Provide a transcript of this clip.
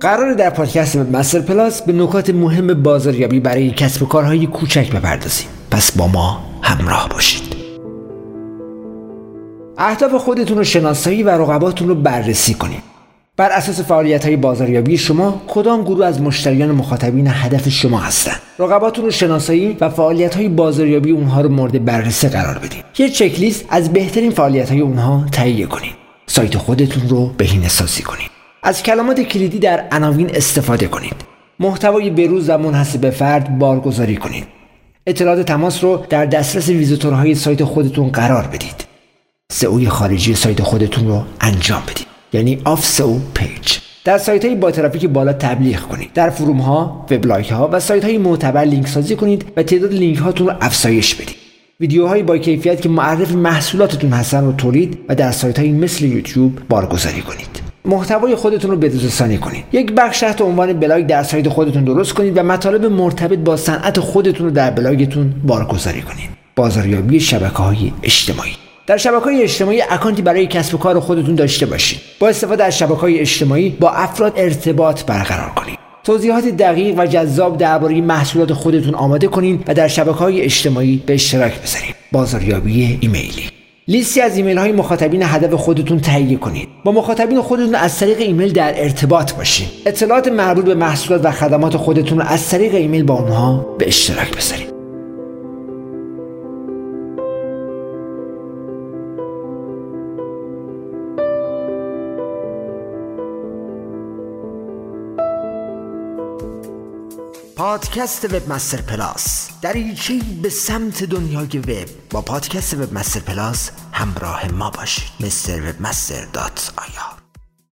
قرار در پادکست مستر پلاس به نکات مهم بازاریابی برای کسب و کارهای کوچک بپردازیم. پس با ما همراه باشید. اهداف خودتون رو شناسایی و رقباتون رو بررسی کنید. بر اساس فعالیت های بازاریابی شما کدام گروه از مشتریان مخاطبین هدف شما هستند رقباتون رو شناسایی و فعالیت های بازاریابی اونها رو مورد بررسی قرار بدید یه چکلیست از بهترین فعالیت های اونها تهیه کنید سایت خودتون رو بهینه سازی کنید از کلمات کلیدی در عناوین استفاده کنید. محتوای بروز و منحصر به فرد بارگذاری کنید. اطلاعات تماس رو در دسترس ویزیتورهای سایت خودتون قرار بدید. سئوی خارجی سایت خودتون رو انجام بدید. یعنی off SEO page. در سایت های با ترافیک بالا تبلیغ کنید. در forum ها وبلاگ ها و سایت های معتبر لینک سازی کنید و تعداد لینک هاتون رو افزایش بدید. ویدیوهایی با کیفیت که معرف محصولاتتون هستن رو تولید و در سایت های مثل یوتیوب بارگذاری کنید. محتوای خودتون رو بروزرسانی کنید. یک بخش تحت عنوان بلاگ در سایت خودتون درست کنید و مطالب مرتبط با صنعت خودتون رو در بلاگتون بارگذاری کنید. بازاریابی شبکه های اجتماعی. در شبکه های اجتماعی اکانتی برای کسب و کار خودتون داشته باشید. با استفاده از شبکه های اجتماعی با افراد ارتباط برقرار کنید. توضیحات دقیق و جذاب درباره محصولات خودتون آماده کنید و در شبکه های اجتماعی به اشتراک بذارید. بازاریابی ایمیلی. لیستی از ایمیل های مخاطبین هدف خودتون تهیه کنید. با مخاطبین خودتون از طریق ایمیل در ارتباط باشید اطلاعات مربوط به محصولات و خدمات خودتون رو از طریق ایمیل با اونها به اشتراک بذارید. پادکست Webmaster Plus. دریچه به سمت دنیای وب. با پادکست Webmaster Plus همراه ما باشید. مستر webmaster dot ir